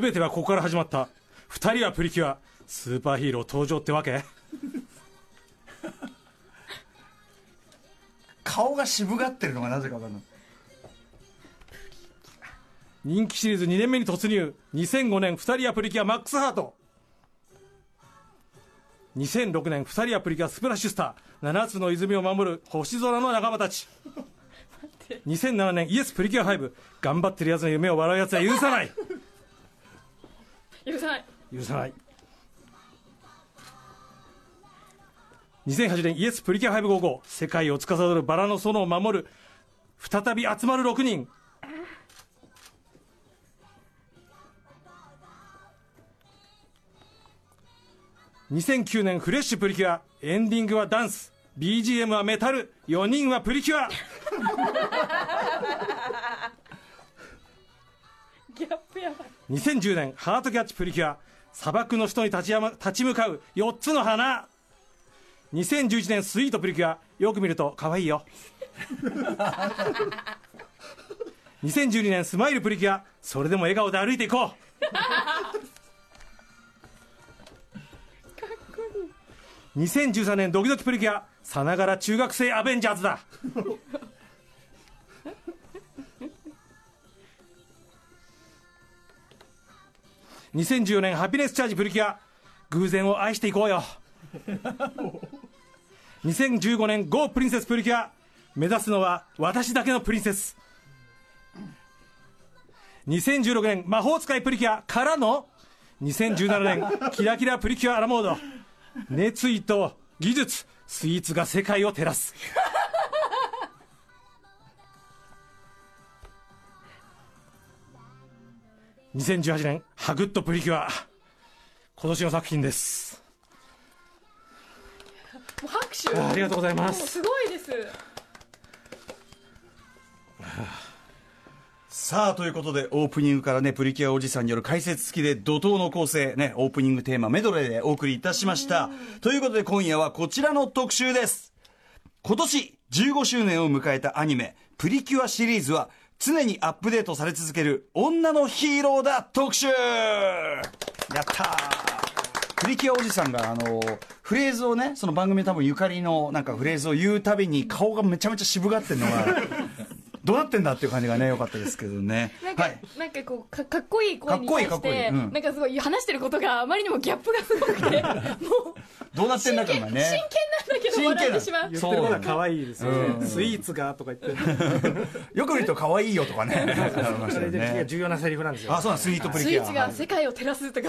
べてはここから始まった。二人はプリキュア。スーパーヒーロー登場ってわけ？顔が渋がってるのがなぜかわかんない。人気シリーズ2年目に突入。2005年二人はプリキュアマックスハート。2006年二人はプリキュアスプラッシュスター。7つの泉を守る星空の仲間たち2007年イエスプリキュア5頑張ってるやつの夢を笑うやつは許さない。許さない。許さない。2008年イエスプリキュア555世界を司るバラの園を守る。再び集まる6人。2009年フレッシュプリキュア。エンディングはダンス。BGM はメタル。4人はプリキュアギャップやばい。2010年ハートキャッチプリキュア。砂漠の人に立ちやま立ち向かう4つの花。2011年スイートプリキュア。よく見ると可愛いよ。2012年スマイルプリキュア。それでも笑顔で歩いていこう。2013年ドキドキプリキュア。さながら中学生アベンジャーズだ2014年ハピネスチャージプリキュア。偶然を愛していこうよ。2015年 GO プリンセスプリキュア。目指すのは私だけのプリンセス。2016年魔法使いプリキュア。からの2017年キラキラプリキュアアラモード。熱意と技術。スイーツが世界を照らす2018年ハグッドプリキュア。今年の作品です。もう拍手。あありがとうございます。すごいです。さあということでオープニングからねプリキュアおじさんによる解説付きで怒涛の構成ねオープニングテーマメドレーでお送りいたしました。ということで今夜はこちらの特集です。今年15周年を迎えたアニメ「プリキュア」シリーズは常にアップデートされ続ける女のヒーローだ特集。やったー。プリキュアおじさんがあのフレーズをねその番組多分ゆかりのなんかフレーズを言うたびに顔がめちゃめちゃ渋がってるのがどうなってんだっていう感じがね良かったですけどね。なんか、はい。なんかこうかかっこいい声に対してかっこいいかっこいい。うん。なんかすごい話してることがあまりにもギャップがすごくて もうどうなってんだかが真剣ねなんだけど真剣笑ってしまう。言ってることは可愛いですよね、うん。スイーツがとか言って。よく見ると可愛いよとかね。それでね重要なセリフなんですよ。あそうなんスイートプリスイーキュアはい。ツが世界を照らすとか。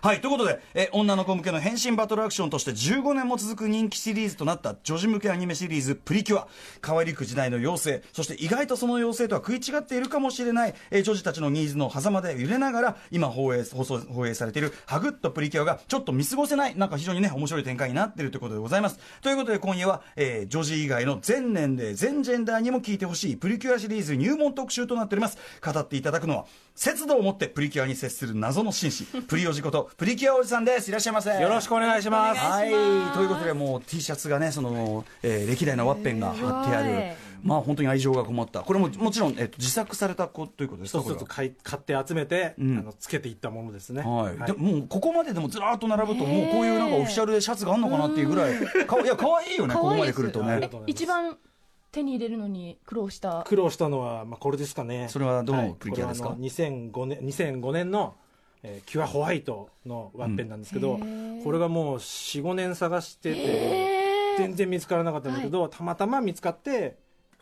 はい、ということで、え女の子向けの変身バトルアクションとして15年も続く人気シリーズとなった女児向けアニメシリーズプリキュア。変わりく時代の妖精、そして意外とその妖精とは食い違っているかもしれない、え女児たちのニーズの狭間で揺れながら、今放映、放送、放映されているハグッとプリキュアがちょっと見過ごせない、なんか非常にね、面白い展開になっているということでございます。ということで今夜は、えー女児以外の全年齢、全ジェンダーにも聞いてほしいプリキュアシリーズ入門特集となっております。語っていただくのは、節度を持ってプリキュアに接する謎の紳士、プリオジことプリキュアおじさんです。いらっしゃいませ。よろしくお願いしますはい、ということで、もう T シャツがね、その、えー歴代のワッペンが貼ってある。まあ、本当に愛情がこもった。これも、もちろん、えっと、自作された子ということですか？一つずつこ買い買って集めて、ん。あのつけていったものですね。れははい、でももうここまででもずらーっと並ぶともうこういうなんかオフィシャルでシャツがあんのかなっていうぐらいかいや可愛いよねここまで来るとね。一番手に入れるのに苦労した。苦労したのは、まあ、これですかね。それはどのプリキュアですか？これはあの2005年 ,2005 年の、えーキュアホワイトのワッペンなんですけど、これがもう45年探してて、全然見つからなかったんだけど、たまたま見つかって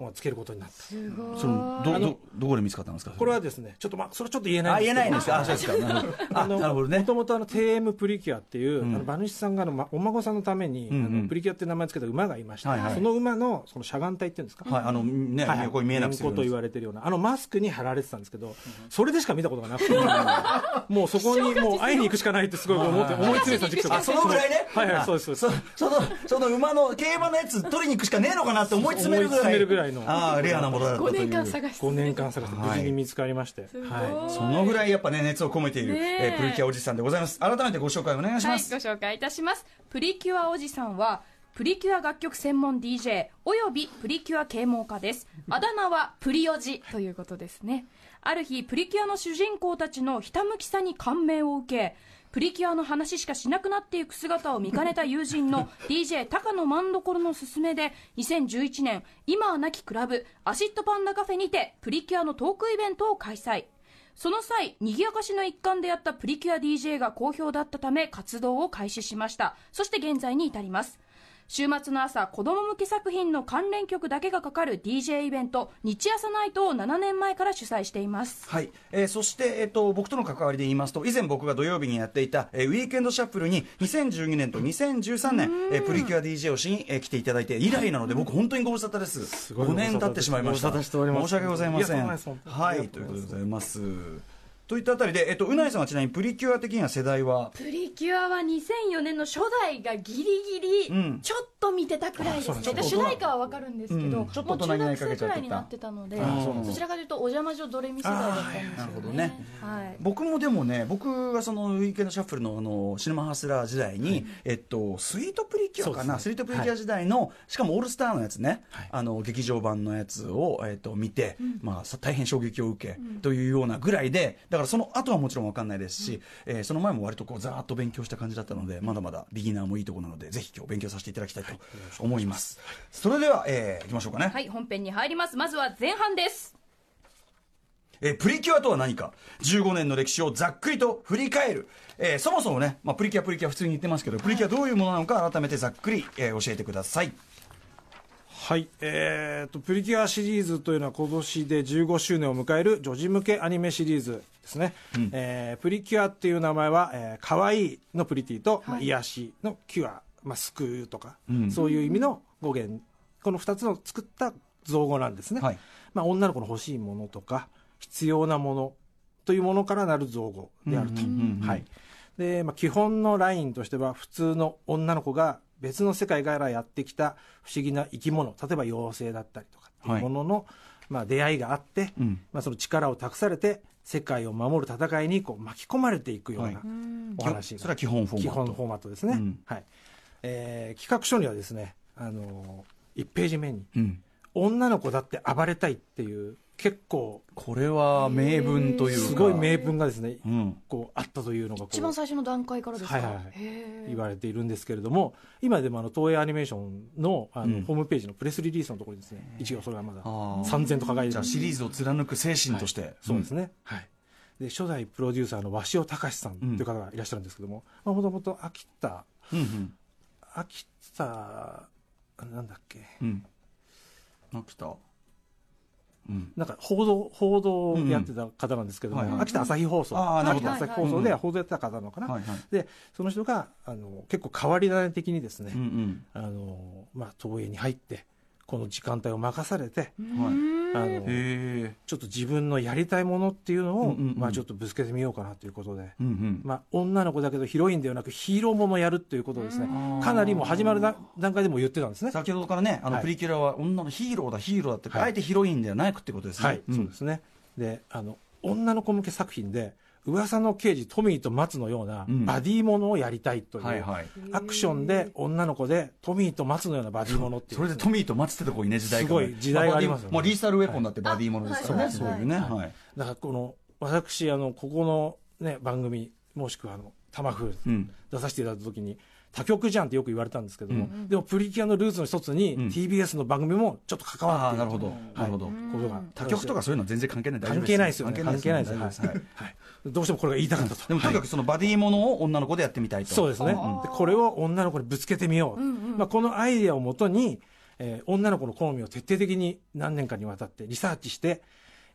まあつけることになった。すごい。そのどどどこで見つかったんですか？これはですねちょっとまあそれちょっと言えないあ言えないんですか？かあそうですか。なるほどあなるほどね。もともとあの TM プリキュアっていう、うん。あの馬主さんがあの、ま、お孫さんのために、うんうん。あのプリキュアって名前つけた馬がいまして、はいはい。その馬のそのしゃがん体っていうんですか、はいあのねはい。はい横に見えなくするめんこと言われてるようなあのマスクに貼られてたんですけど、それでしか見たことがなくて。もうそこにもう会いに行くしかないってすごい思って思い詰めた時期とか。あそのぐらいね？はいはいそうですそうです。そそのその馬の競馬のやつ取りに行くしかねえのかなって思い詰めるぐらい。思いの。ああレアなものだったと5いう。年間探して。5年間探して。無事に見つかりまして、すごい。はそのぐらいやっぱね熱を込めている、ねえ。えープリキュアおじさんでございます。改めてご紹介お願いしはい、ます、ご紹介いたします。プリキュアおじさんは、プリキュア楽曲専門 DJ およびプリキュア啓蒙家です。あだ名はプリオジということですね。ある日プリキュアの主人公たちのひたむきさに感銘を受けプリキュアの話しかしなくなっていく姿を見かねた友人の DJ 高野まんどころの勧めで2011年今はなきクラブアシッドパンダカフェにてプリキュアのトークイベントを開催。その際賑やかしの一環でやったプリキュア DJ が好評だったため活動を開始しました。そして現在に至ります。週末の朝子供向け作品の関連曲だけがかかる DJ イベント日朝ナイトを7年前から主催しています。はい、えーそして、えっと僕との関わりで言いますと以前僕が土曜日にやっていた、えーウィークエンドシャッフルに2012年と2013年、えープリキュア DJ をしに、えー来ていただいて以来なので僕本当にご無沙汰です。ごい5年経ってしまいました。ご無沙汰しております。申し訳ございません。はいということでございますといったあたりで、えっと、うないさんはちなみにプリキュア的には世代は？プリキュアは2004年の初代がギリギリうん。ちょっと見てたくらいです。ね、で主題歌はわかるんですけど、うん。ちょっと中学生くらいになってたのであそちらかというとお邪魔女ドレミ世代だったんですよね。なるほどね。はい。僕もでもね僕がそのウィークエンドシャッフルのあのシネマハスラー時代に、えっと、スイートプリキュアかな、ね。イートプリキュア時代の、しかもオールスターのやつね、はい。あの劇場版のやつを、えっと、見て、まあ、さ大変衝撃を受け、というようなぐらいでだからその後はもちろん分かんないですし、えーその前も割とこうざーっと勉強した感じだったのでまだまだビギナーもいいところなのでぜひ今日勉強させていただきたいと思います、それでは、えー、いきましょうかね、はい本編に入ります。まずは前半です。えープリキュアとは何か？15年の歴史をざっくりと振り返る、えーそもそもね、まあ、プリキュアプリキュア普通に言ってますけどプリキュアどういうものなのか改めてざっくり、えー教えてくださいはい、えー、とプリキュアシリーズというのは今年で15周年を迎える女児向けアニメシリーズですね、えープリキュアっていう名前は、えー、かわいいのプリティと、まあ、癒しのキュア、まあ、救うとか、うん。そういう意味の語源。この2つの作った造語なんですね、はい。まあ、女の子の欲しいものとか必要なものというものからなる造語であると、うんうんうんうん。はい。でまあ、基本のラインとしては普通の女の子が別の世界からやってきた不思議な生き物例えば妖精だったりとかっていうものの、まあ、出会いがあって、うん。まあ、その力を託されて世界を守る戦いにこう巻き込まれていくようはい。なお話が、それは基本フォーマット。基本フォーマットですね、うん。はい。えー企画書にはですね、あの1ページ目にうん。女の子だって暴れたいっていう結構これは名文というか。すごい名文がですね、うん。こうあったというのが一番最初の段階からですか、はいはい。はい言われているんですけれども今でもあの東映アニメーションのあの、うん。ホームページのプレスリリースのところにですね一応それがまだあー。3000と輝いてじゃあシリーズを貫く精神として、そうですね、はい、で初代プロデューサーの鷲尾隆さんという方がいらっしゃるんですけどももともと秋田うんうん。秋田なんだっけ。うん。秋田。うんなんか報道報道をやってた方なんですけども、秋田朝日放送。秋田朝日放送では報道やってた方なのかな、でその人があの結構変わり種的にですね、あのまあ、東映に入ってこの時間帯を任されて、はい。あのちょっと自分のやりたいものっていうのを、うんうんうん。まあ、ちょっとぶつけてみようかなということで、うんうん。まあ、女の子だけどヒロインではなくヒーローものをやるということをですね。んかなりもう始まるだ段階でも言ってたんですね。先ほどからねあのはい。プリキュアは女のヒーローだヒーローだって、はいあえてヒロインではないってことですね。はい、そうですね。であの女の子向け作品で噂の刑事トミーと松のようなうん。バディものをやりたいという、はいはい。アクションで女の子でトミーと松のようなバディものっていう。それでトミーと松ってとこいいね時代からねすごい時代がありますよね。まあ、リーサルウェポンだってバディものですからね、はい。そういうね、はい。はい。だからこの私あのここの、ね、番組もしくはあの「タマフうん。出させていただいた時に他局じゃんってよく言われたんですけども、でもプリキュアのルーツの一つに、うん。TBS の番組もちょっと関わってなるほど、なるほど。ことが他局とかそういうのは全然関係ない。大丈夫関係ないですよね。関関係ないです大丈夫です、はい。はい。どうしてもこれが言いたかったと、でもとにかくそのバディものを女の子でやってみたいと。そうですね、でこれを女の子にぶつけてみよう、まあ、このアイデアをもとに、えー女の子の好みを徹底的に何年かにわたってリサーチして、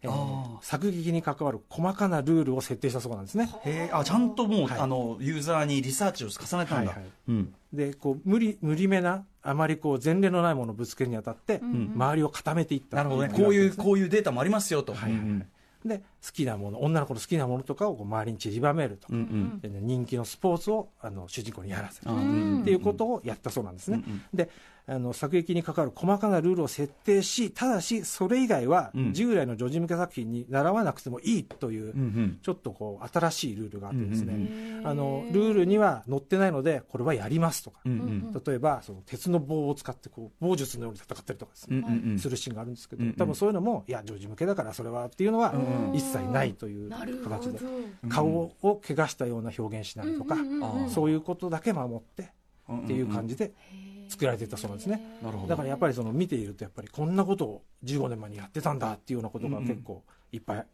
えー。あ作劇に関わる細かなルールを設定したそうなんですね。へえあちゃんともう、はい。あのユーザーにリサーチを重ねたんだ、はい。はい。うん。でこう無理無理めなあまりこう前例のないものをぶつけるにあたって、周りを固めていった。なるほどね。こういうこういうデータもありますよと、はいはい。はいで好きなもの女の子の好きなものとかをこう周りに散りばめるとか、うんうん。人気のスポーツをあの主人公にやらせるっていうことをやったそうなんですね。うんうん。であの作劇に関わる細かなルールを設定し、ただし、それ以外はうん。従来の女児向け作品に習わなくてもいいという、うんうん。ちょっとこう新しいルールがあってですね、うんうん。あのルールには載ってないので、これはやりますとか、うんうん例えばその鉄の棒を使ってこう棒術のように戦ったりとかですね、うんうんうん。するシーンがあるんですけど、うんうん多分そういうのも、いや、女児向けだからそれはっていうのはうん一切ないという形で、顔を怪我したような表現しないとか、うんうんうんうんそういうことだけ守ってうんっていう感じで作られていたそうなんですね。だからやっぱりその見ているとやっぱりこんなことを15年前にやってたんだっていうようなことが結構いっぱい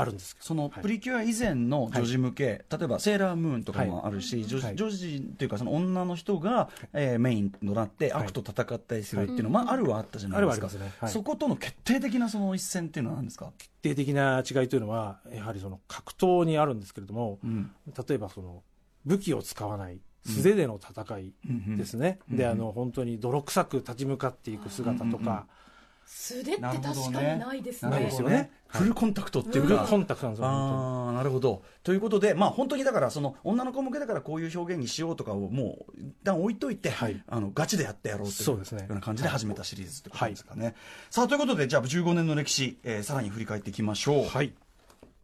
あるんですけど、そのはい。プリキュア以前の女児向け、例えばセーラームーンとかもあるし、女はい。女児っていうかその女の人が、えーメインとなってはい悪と戦ったりするっていうのは、まあ、あるはあったじゃないですか、すね。はい。そことの決定的なその一線っていうのは何ですか、決定的な違いというのはやはりその格闘にあるんですけれども、うん。例えばその武器を使わない素手での戦いですね、うんうん。であの本当に泥臭く立ち向かっていく姿とか、素手って確かにないですね。ですよね。フルコンタクトっていうか、フルコンタクトなんですよああなるほど。ということで、まあ、本当にだからその女の子向けだからこういう表現にしようとかをもう一旦置いといて、はい。あのガチでやってやろうというそうですね。ような感じで始めたシリーズってことですかね。さあということでじゃあ15年の歴史、えーさらに振り返っていきましょう。はい。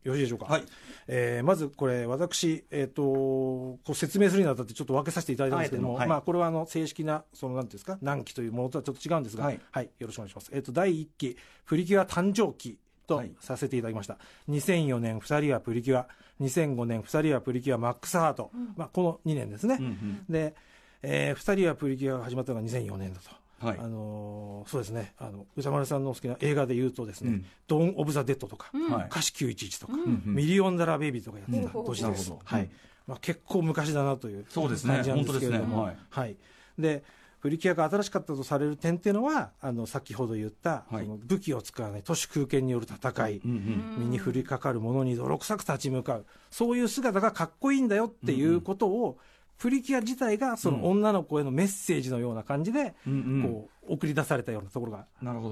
よろしいでしょうか、はいえーまずこれ私、えー、とこう説明するにあたってちょっと分けさせていただいたんですけども、はいまあ、これはあの正式なそのなんていうんですか何期というものとはちょっと違うんですが、ははいいよろしくお願いします、えー、と第1期プリキュア誕生期とはい。させていただきました、2004年2人はプリキュア。2005年2人はプリキュア。マックスハート、まあ、この2年ですね、うんうん。で、え2人はプリキュアが始まったのが2004年だと。はい。あのーそうですね。あの宇多丸さんの好きな映画で言うとですね「うん。ドーン・オブ・ザ・デッド」とか「はい。華氏911」とか、ん。うん。ミリオンダラー・ベイビー」とかやってたうん。年です、なるほど。はい。まあ、結構昔だなというそうですね。感じなんですけれども、本当ですね。はい。でプリキュアが新しかったとされる点っていうのはあの先ほど言った、はい。その武器を使わない都市空間による戦い、うんうん。身に降りかかるものに泥臭く立ち向かうそういう姿がかっこいいんだよっていうことを、プリキュア自体がその女の子へのメッセージのような感じで、こう送り出されたようなところが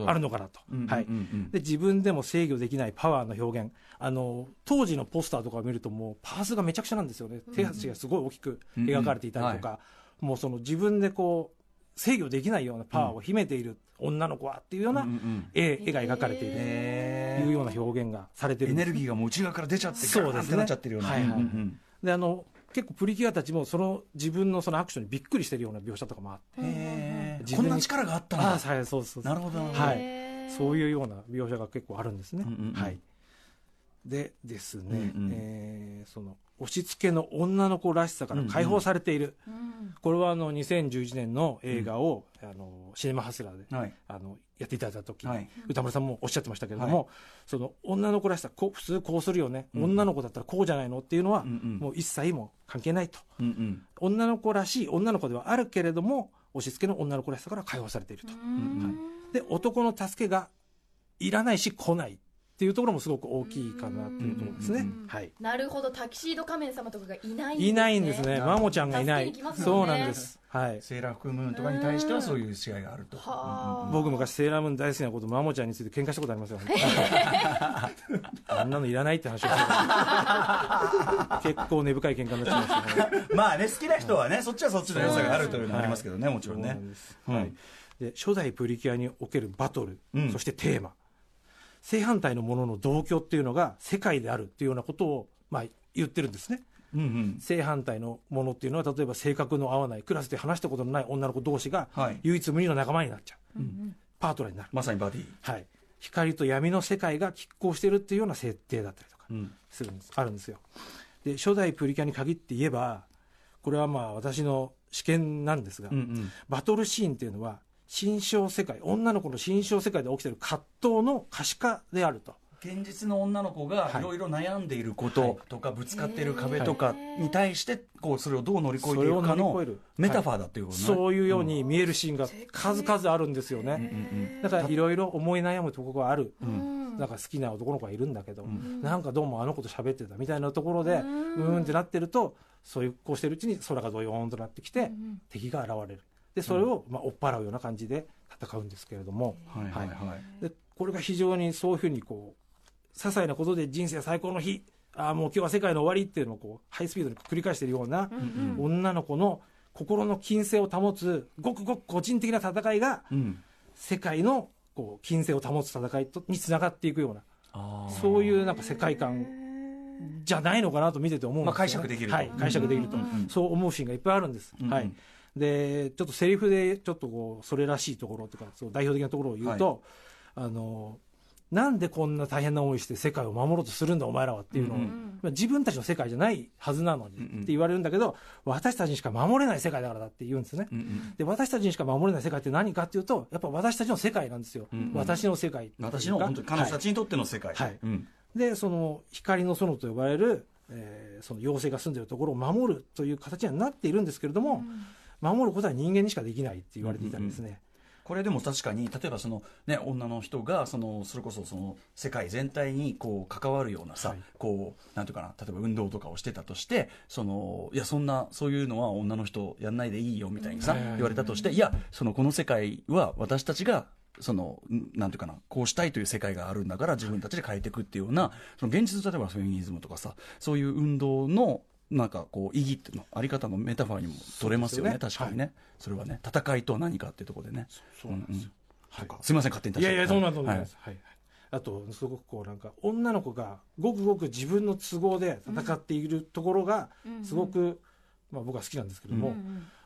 あるのかなと、はい、で自分でも制御できないパワーの表現あの当時のポスターとかを見るともうパースがめちゃくちゃなんですよね。手足がすごい大きく描かれていたりとか、もうその自分でこう制御できないようなパワーを秘めている女の子はっていうような絵絵が描かれている。というような表現がされてるエネルギーがもう内側から出ちゃってそうですねガーンってなっちゃってるような。であの結構プリキュアたちもその自分のそのアクションにびっくりしてるような描写とかもあって。こんな力があったんだ。ああはいそうそうそう。なるほど。はい。そういうような描写が結構あるんですね。うんうんうん。はい、でですね、うんうん。えーその押し付けの女の子らしさから解放されている、うんこれはあの2011年の映画を、あのシネマハスラーで、はい。あのやっていただいた時、はい。歌丸さんもおっしゃってましたけれども、はその女の子らしさこう普通こうするよね、うん。女の子だったらこうじゃないのっていうのは、うんうん。もう一切も関係ないと。うんうん。女の子らしい女の子ではあるけれども押し付けの女の子らしさから解放されていると。うんで男の助けがいらないし来ないっていうところもすごく大きいかなっていうところですねうん。はい。なるほどタキシード仮面様とかがいないねいないんですね。マモちゃんがいない助けに来ます。もそうなんです。はい。セーラー服ムーンとかに対してはそういう違いがあると。はあ僕昔セーラームーン大好きなことマモちゃんについて喧嘩したことありますよ。あんなのいらないって話をして結構根深い喧嘩になっちゃいましたね。まあね好きな人はねそっちはそっちの良さがあるというのはありますけどねもちろんねんはい。で初代プリキュアにおけるバトル、うんそしてテーマ正反対のものの同居っていうのが世界であるっていうようなことをまあ言ってるんですね。うんうん。正反対のものっていうのは例えば性格の合わないクラスで話したことのない女の子同士がはい。唯一無二の仲間になっちゃう、パートナーになる、まさにバディ。はい、光と闇の世界が拮抗してるっていうような設定だったりとかうん。するんです。あるんですよ。で初代プリキュアに限って言えばこれはまあ私の試験なんですが、うんうん。バトルシーンっていうのは心象世界女の子の心象世界で起きてる葛藤の可視化であると。現実の女の子がはい。いろいろ悩んでいることとかぶつかっている壁とかに対してこうそれをどう乗り越えていくかのり越える。メタファーだっていうことね。そういうように見えるシーンが数々あるんですよね、うんだからいろいろ思い悩むところがある、うん。なんか好きな男の子がいるんだけど、ん。なんかどうもあの子と喋ってたみたいなところでううんーんってなってるとそういうこうしてるうちに空がドヨーンとなってきて、ん。敵が現れるでそれをまあ追っ払うような感じで戦うんですけれども、はいはいはい。でこれが非常にそういうふうにこう些細なことで人生最高の日。ああもう今日は世界の終わりっていうのをこうハイスピードに繰り返しているような、うん女の子の心の金星を保つごくごく個人的な戦いがうん。世界のこう金星を保つ戦いとにつながっていくような。そういうなんか世界観じゃないのかなと見てて思うんですよ、ね。まあ解釈できると。はい、解釈できると、そう思うシーンがいっぱいあるんです、はい、でちょっとセリフでちょっとこうそれらしいところとかそう代表的なところを言うと、あのなんでこんな大変な思いして世界を守ろうとするんだお前らはっていうのを、うんうん。まあ、自分たちの世界じゃないはずなのにうんうん。って言われるんだけど、私たちにしか守れない世界だからだって言うんですね。うんうんで私たちにしか守れない世界って何かっていうとやっぱ私たちの世界なんですよ、うんうん。私の世界私の本当に彼女たはいちにとっての世界。はい。うん。でその光の園と呼ばれる、えーその妖精が住んでるところを守るという形にはなっているんですけれども、守ることは人間にしかできないって言われていたんですね。これでも確かに例えばその、ね、女の人がそのそれこそその世界全体にこう関わるようなさ、はい。こうなんていうかな例えば運動とかをしてたとしてそのいやそんなそういうのは女の人やんないでいいよみたいにさ、言われたとしていやそのこの世界は私たちがそのんなんていうかなこうしたいという世界があるんだから自分たちで変えていくっていうようなその現実例えばフェミニズムとかさそういう運動のなんかこう意義っていうのあり方のメタファーにも取れますよね。ね。確かにね、それはね。戦いとは何かっていうところでね。そうなんですよ。そうかすみません勝手にいやいや、そんなと思い。はい。はい。あと、すごくこう、なんか、女の子が、ごくごく自分の都合で戦っているところが、すごく、まあ僕は好きなんですけども、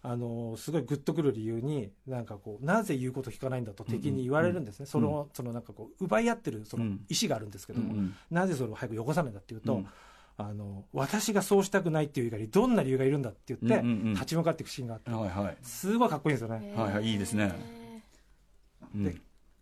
あの、すごいグッとくる理由に、なんかこう、なぜ言うこと聞かないんだと敵に言われるんですね。その、そのなんかこう、奪い合ってる、そのうん。意思があるんですけども、うんうん。なぜそれを早くよこさないんだっていうと、うんあの、私がそうしたくないっていう以外に、どんな理由がいるんだって言って、立ち向かっていくシーンがあって、はいはい。すごいかっこいいんですよね。はいはいいいですね。うん。で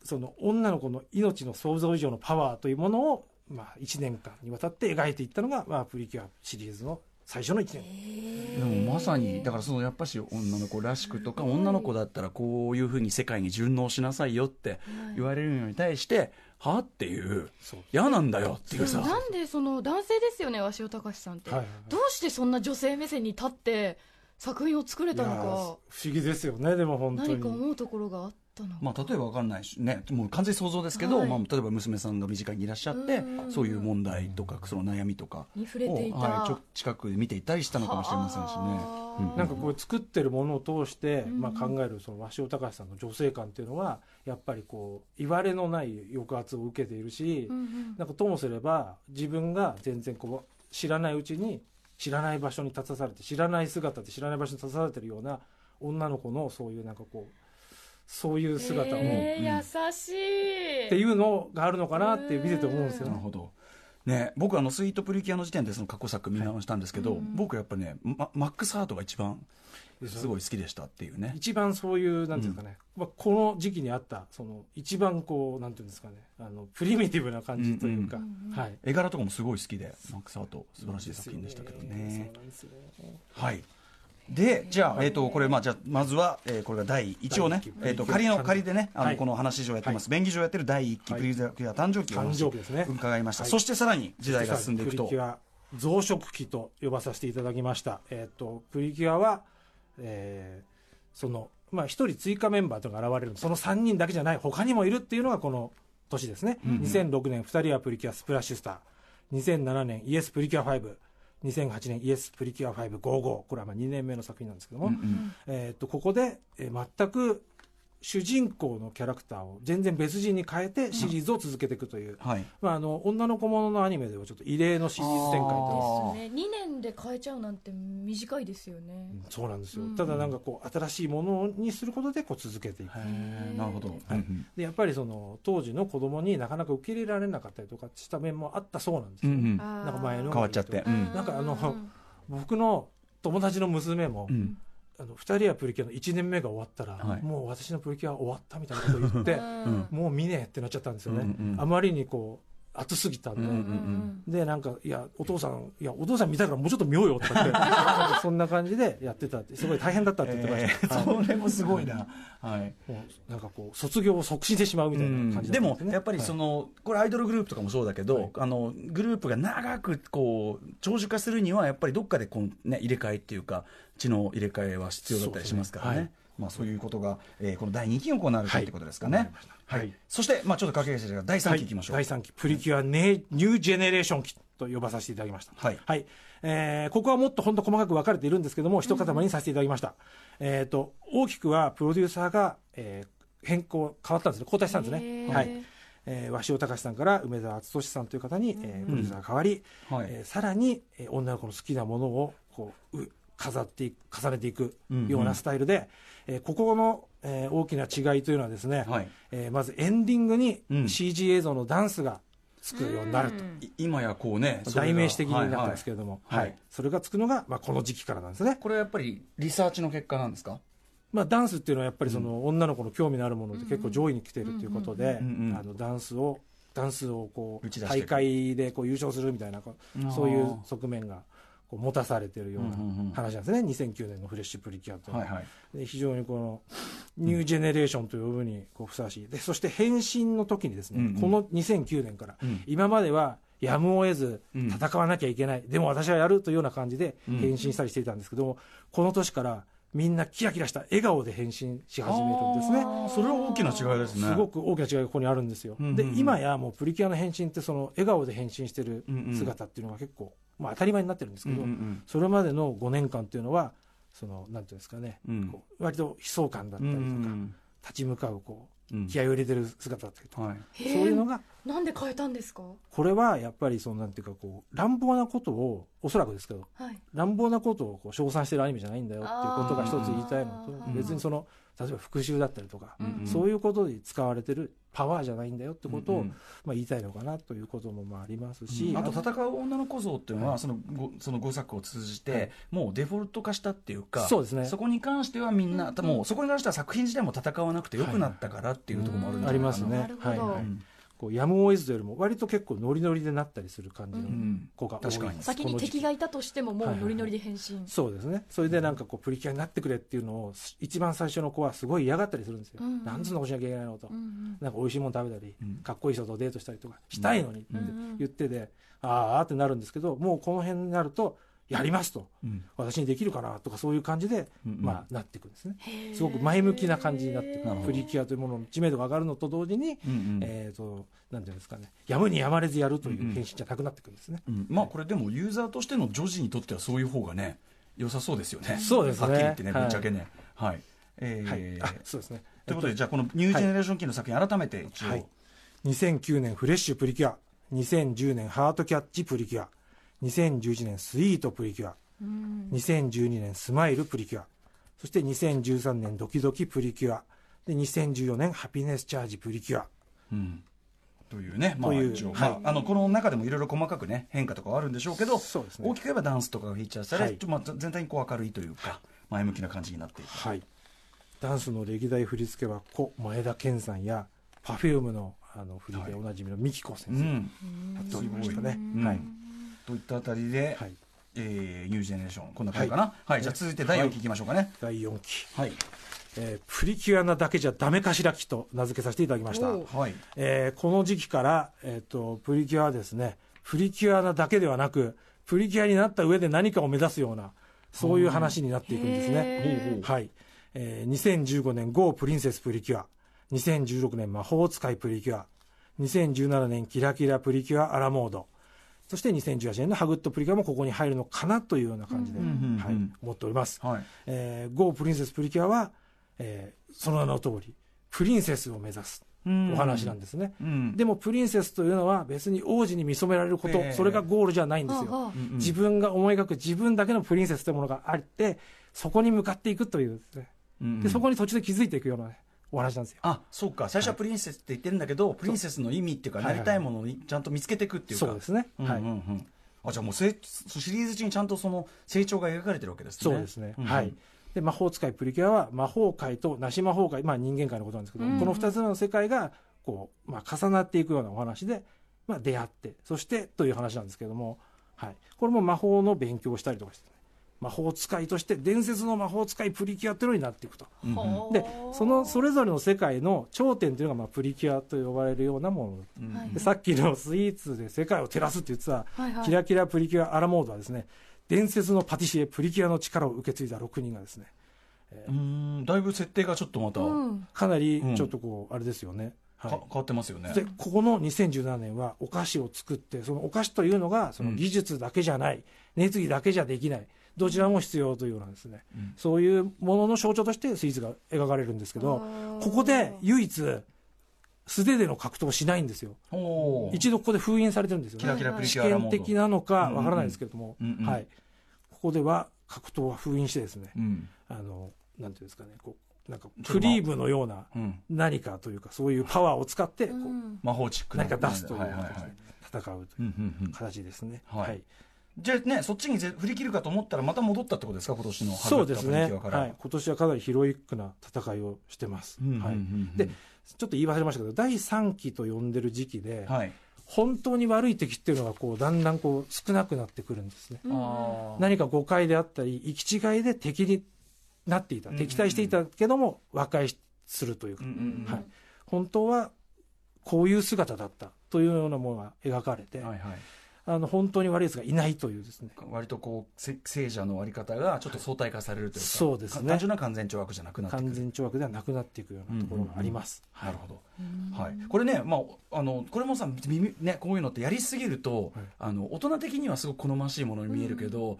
その女の子の命の想像以上のパワーというものを、まあ、1年間にわたって描いていったのが、まあ、プリキュアシリーズの最初の1年、でもまさにだからそのやっぱし女の子らしくとか女の子だったらこういうふうに世界に順応しなさいよって言われるのに対してはっていう嫌なんだよっていうさ。なんでその男性ですよね鷲尾隆さんって、はいはいはい。どうしてそんな女性目線に立って作品を作れたのか。不思議ですよねでも本当に。何か思うところがあったのか、まあ、例えばわかんないしねもう完全に想像ですけど、はい。まあ、例えば娘さんが身近にいらっしゃってうん。そういう問題とかその悩みとかをはい、ちょ近くで見ていたりしたのかもしれませんしね。なんかこう作ってるものを通して、うん。まあ、考えるその鷲尾隆さんの女性感っていうのはやっぱりこう言われのない抑圧を受けているし、うんうん。なんかともすれば自分が全然こう知らないうちに知らない場所に立たされて知らない姿で知らない場所に立たされてるような女の子のそういうなんかこうそういう姿を、えーうん。優しい。っていうのがあるのかなって見てて思うんですよね。なるほど。ね、僕あのスイートプリキュアの時点でその過去作見直したんですけど、はいうん。僕やっぱねママックスハートが一番す。ごい好きでしたっていうね。一番そういうなんていうんですかね、まあ、この時期にあったその一番こうなんていうんですかね。あのプリミティブな感じというか、うんうんうん。はい。絵柄とかもすごい好きでマックスハート素晴らしい作品でしたけどね。ね。はいでじゃあ、えー、とこれ、まあ、じゃあまずは、えーこれが第一応ねえー、と仮の仮でねあの、はい。この話上やってます、は便宜上やってる第一期はい。プリキュア誕生期をお誕話生期ですね。伺いました、はい。そしてさらに時代が進んでいくと。プリキュア増殖期と呼ばさせていただきました、えっとプリキュアは、えーそのまあ一人追加メンバーというのが現れるその3人だけじゃない。他にもいるっていうのがこの年ですね、うんうん。2006年2人はプリキュアスプラッシュスター。2007年イエスプリキュア52008年イエスプリキュア555これはまあ2年目の作品なんですけども、うんうん。えー、とここで、えー全く主人公のキャラクターを全然別人に変えてシリーズを続けていくという、はい。まあ、あの女の子もののアニメではちょっと異例のシリーズ展開とですね。2年で変えちゃうなんて短いですよね。うん。そうなんですよ、うん。ただなんかこう新しいものにすることでこう続けていく。なるほど、はいうんうん。でやっぱりその当時の子供になかなか受け入れられなかったりとかした面もあったそうなんですよ、うんうん。なんなんか前の変わっちゃって、うん。なんかあの僕の友達の娘も、うんあの2人はプリキュアの1年目が終わったら、はい。もう私のプリキュア終わったみたいなことを言って ん。もう見ねえってなっちゃったんですよね、うんうん。あまりにこう熱すぎたんで、うんうんでなんかいやお父さんいやお父さん見たいからもうちょっと見ようよとかってなんかそんな感じでやってたってすごい大変だったって言ってまえした、ーはい。それもすごいな、はい。もうなんかこう卒業を促進してしまうみたいな感じだでもったんですね、やっぱりその、これアイドルグループとかもそうだけど、はい。あのグループが長くこう長寿化するにはやっぱりどっかでこう、ね、入れ替えっていうか血の入れ替えは必要だったりしますからね。ね。まあ、そういうことが、えーこの第2期に行われたということですかね、はい。はい。はいそして、まあ、ちょっと駆け足ですが第3期い。きましょう、はい第3期プリキュアネニュージェネレーション期と呼ばさせていただきました。はい。えーここはもっと本当細かく分かれているんですけども、一塊にさせていただきました。えっ、と、大きくはプロデューサーが、えー変更、変わったんですね。交代したんですへね。ー。はい。えー鷲尾隆さんから梅沢敦さんという方に、えープロデューサーが変わり、はい。えーさらに、えー女の子の好きなものをこうう飾っていく重ねていくようなスタイルで、えーここの、えー大きな違いというのはですね、はい。えーまずエンディングにうん。CG 映像のダンスがつくようになると。い今やこうね代名詞的になってますけれども、はいはい。はい。それがつくのが、まあ、この時期からなんですね、これはやっぱりリサーチの結果なんですか？まあ、ダンスっていうのはやっぱりその女の子の興味のあるもので結構上位に来てるということでうんうんうんあのダンスをダンスをこう大会でこう優勝するみたいなそういう側面がこう持たされてるようなうんうんうん。話なんですね、2009年のフレッシュプリキュアというのは。はいはい。で非常にこのニュージェネレーションと呼ぶにこうふさわしい。でそして変身の時にですね、うんうん。この2009年から、うん。今まではやむを得ずうん。戦わなきゃいけない、でも私はやるというような感じでうん。変身したりしていたんですけども、この年からみんなキラキラした笑顔で変身し始めるんですね。それは大きな違いですね。すごく大きな違いがここにあるんですよ、うんうんうん。で今やもうプリキュアの変身ってその笑顔で変身してるうんうん。姿っていうのが結構、まあ、当たり前になってるんですけど、うんうんそれまでの5年間っていうのはそのなんていうんですかね、うん。こう割と悲壮感だったうんりとか、うん立ち向かうこうんう気合を入れてる姿だったりとか、はい。そういうのがなんで変えたんですか？これはやっぱりそのなんていうかこう乱暴なことをおそらくですけどはい。乱暴なことをこう称賛してるアニメじゃないんだよっていうことが一つ言いたいのと別にその例えば復讐だったりとか、うんうん。そういうことで使われてるパワーじゃないんだよってことを、うんうん。まあ、言いたいのかなということもまあありますし、あと戦う女の子像っていうのは、はい。そのごその5作を通じて、はい。もうデフォルト化したっていうかそうですね。そこに関してはみんな、もうそこに関しては作品自体も戦わなくてよくなったからっていうところもあるんじゃあないかな。りますね。なるほどはい。はいうんこうやむを得ずというよりも割と結構ノリノリでなったりする感じのん子が多い確かに。先に敵がいたとしてももうノリノリで変身、そうですね。それでなんかこうプリキュアになってくれっていうのを一番最初の子はすごい嫌がったりするんですよ、うんうん。なんつうのこしなきゃいけないのと、うんうん。なんか美味しいもの食べたり、うん。かっこいい人とデートしたりとかしたいのにってうん言ってて、ああってなるんですけどもうこの辺になるとやりますと。うん。私にできるかなとかそういう感じで、うんうん。まあ、なっていくんですね。すごく前向きな感じになっていくプリキュアというものの知名度が上がるのと同時に、うんうん。えー、となんていうんですかね。やむにやまれずやるといううんうん変身じゃなくなってくるんですね、うん。まあこれでもユーザーとしての女児にとってはそういう方がね良さそうですよね。そうですね。はっきり言ってねぶはい。っちゃけね。はい、えー。はい、あそうですね。ということで、じゃあこのニュージェネレーション期の作品改めて一応、はい、2009年フレッシュプリキュア。2010年ハートキャッチプリキュア2011年スイートプリキュア。うん。2012年スマイルプリキュア。そして2013年ドキドキプリキュア。で2014年ハピネスチャージプリキュア。うん。というね、まあ、一応、はい。まあ、あのこの中でもいろいろ細かくね変化とかはあるんでしょうけどそうですね。大きく言えばダンスとかがフィーチャーされ、はい。ちょまあ、全体にこう明るいというか前向きな感じになっていく、はい。ダンスの歴代振り付けは故前田健さんや Perfume のあの振りでおなじみのミキコ先生うん、やっておりましたね、うんはい、といったあたりで、はい、えーニュージェネレーションこんな感じかな。はい、じゃあ続いて第4期い。きましょうかね。第4期、はい。えープリキュアなだけじゃダメかしら期と名付けさせていただきました。はい。えーこの時期から、えー、とプリキュアはですねプリキュアなだけではなくプリキュアになった上で何かを目指すようなそういう話になっていくんですね。はい。えー2015年 GO プリンセスプリキュア。2016年魔法使いプリキュア。2017年キラキラプリキュアアラモードそして2018年のハグッドプリキュアもここに入るのかなというような感じで、うんうんうんはい、思っております。はい。えー、GO プリンセスプリキュアは、えーその名の通りプリンセスを目指すお話なんですね。うん。でもプリンセスというのは別に王子に見初められること、ええ。それがゴールじゃないんですよ。ああ。うんうん。自分が思い描く自分だけのプリンセスというものがあって、そこに向かっていくという。ですね、うんうん。でそこに途中で気づいていくようなお話なんですよ。あそうか最初はプリンセスって言ってるんだけど、プリンセスの意味っていうかなりたいものをちゃんと見つけていくっていうかそうですね。はい。うんあじゃあもうせシリーズ中にちゃんとその成長が描かれてるわけですねそうですね。はい。で、魔法使いプリキュアは魔法界となし魔法界、まあ人間界のことなんですけど、うんこの二つの世界が、こう、まあ重なっていくようなお話で、まあ出会って、そしてという話なんですけども、はい。これも魔法の勉強をしたりとかして、ね、魔法使いとして伝説の魔法使いプリキュアっていうのになっていくと。うん。で、そのそれぞれの世界の頂点というのが、まあ、プリキュアと呼ばれるようなもの。うんさっきのスイーツで世界を照らすって言ってた、はいはい。キラキラプリキュアアラモードはですね伝説のパティシエプリキュアの力を受け継いだ6人がですねうーんだいぶ設定がちょっとまた、うん。かなりうん。ちょっとこう、あれですよね、か変わってますよね。でここの2017年はお菓子を作ってそのお菓子というのがその技術だけじゃない、熱意だけじゃできないどちらも必要というようなですね、そういうものの象徴としてスイーツが描かれるんですけどここで唯一素手での格闘をしないんですよ。一度ここで封印されてるんですよね。キラキラプリ試キュアラモード。験的なのかわからないですけれども、うんうんはい、ここでは格闘は封印してですね、うん。あのなんていうんですかねこうなんかクリームのようなうん。何かというかそういうパワーを使ってこう魔法チックな。何か出すというはいはいはい。形で戦うとうんいううんうん形ですね。はいじゃあねそっちにぜ振り切るかと思ったらまた戻ったってことですか今年のそうですね、はい、今年はかなりヒロイックな戦いをしてます。でちょっと言い忘れましたけど第3期と呼んでる時期で、はい。本当に悪い敵っていうのがこうだんだんこう少なくなってくるんですね。何か誤解であったり行き違いで敵になっていた敵対していたけども和解するというか、うんうんうん。はい、本当はこういう姿だったというようなものが描かれて、はいはいあの本当に悪い奴がいないというですね。割とこうせ聖者のあり方がちょっと相対化されるというか、そうですね。単純な完全懲悪じゃなくなってくる。完全懲悪ではなくなっていくようなところがあります。なるほど、はい、これね、まあ、あのこれもさ耳、ね、こういうのってやりすぎると、はい。あの大人的にはすごく好ましいものに見えるけど、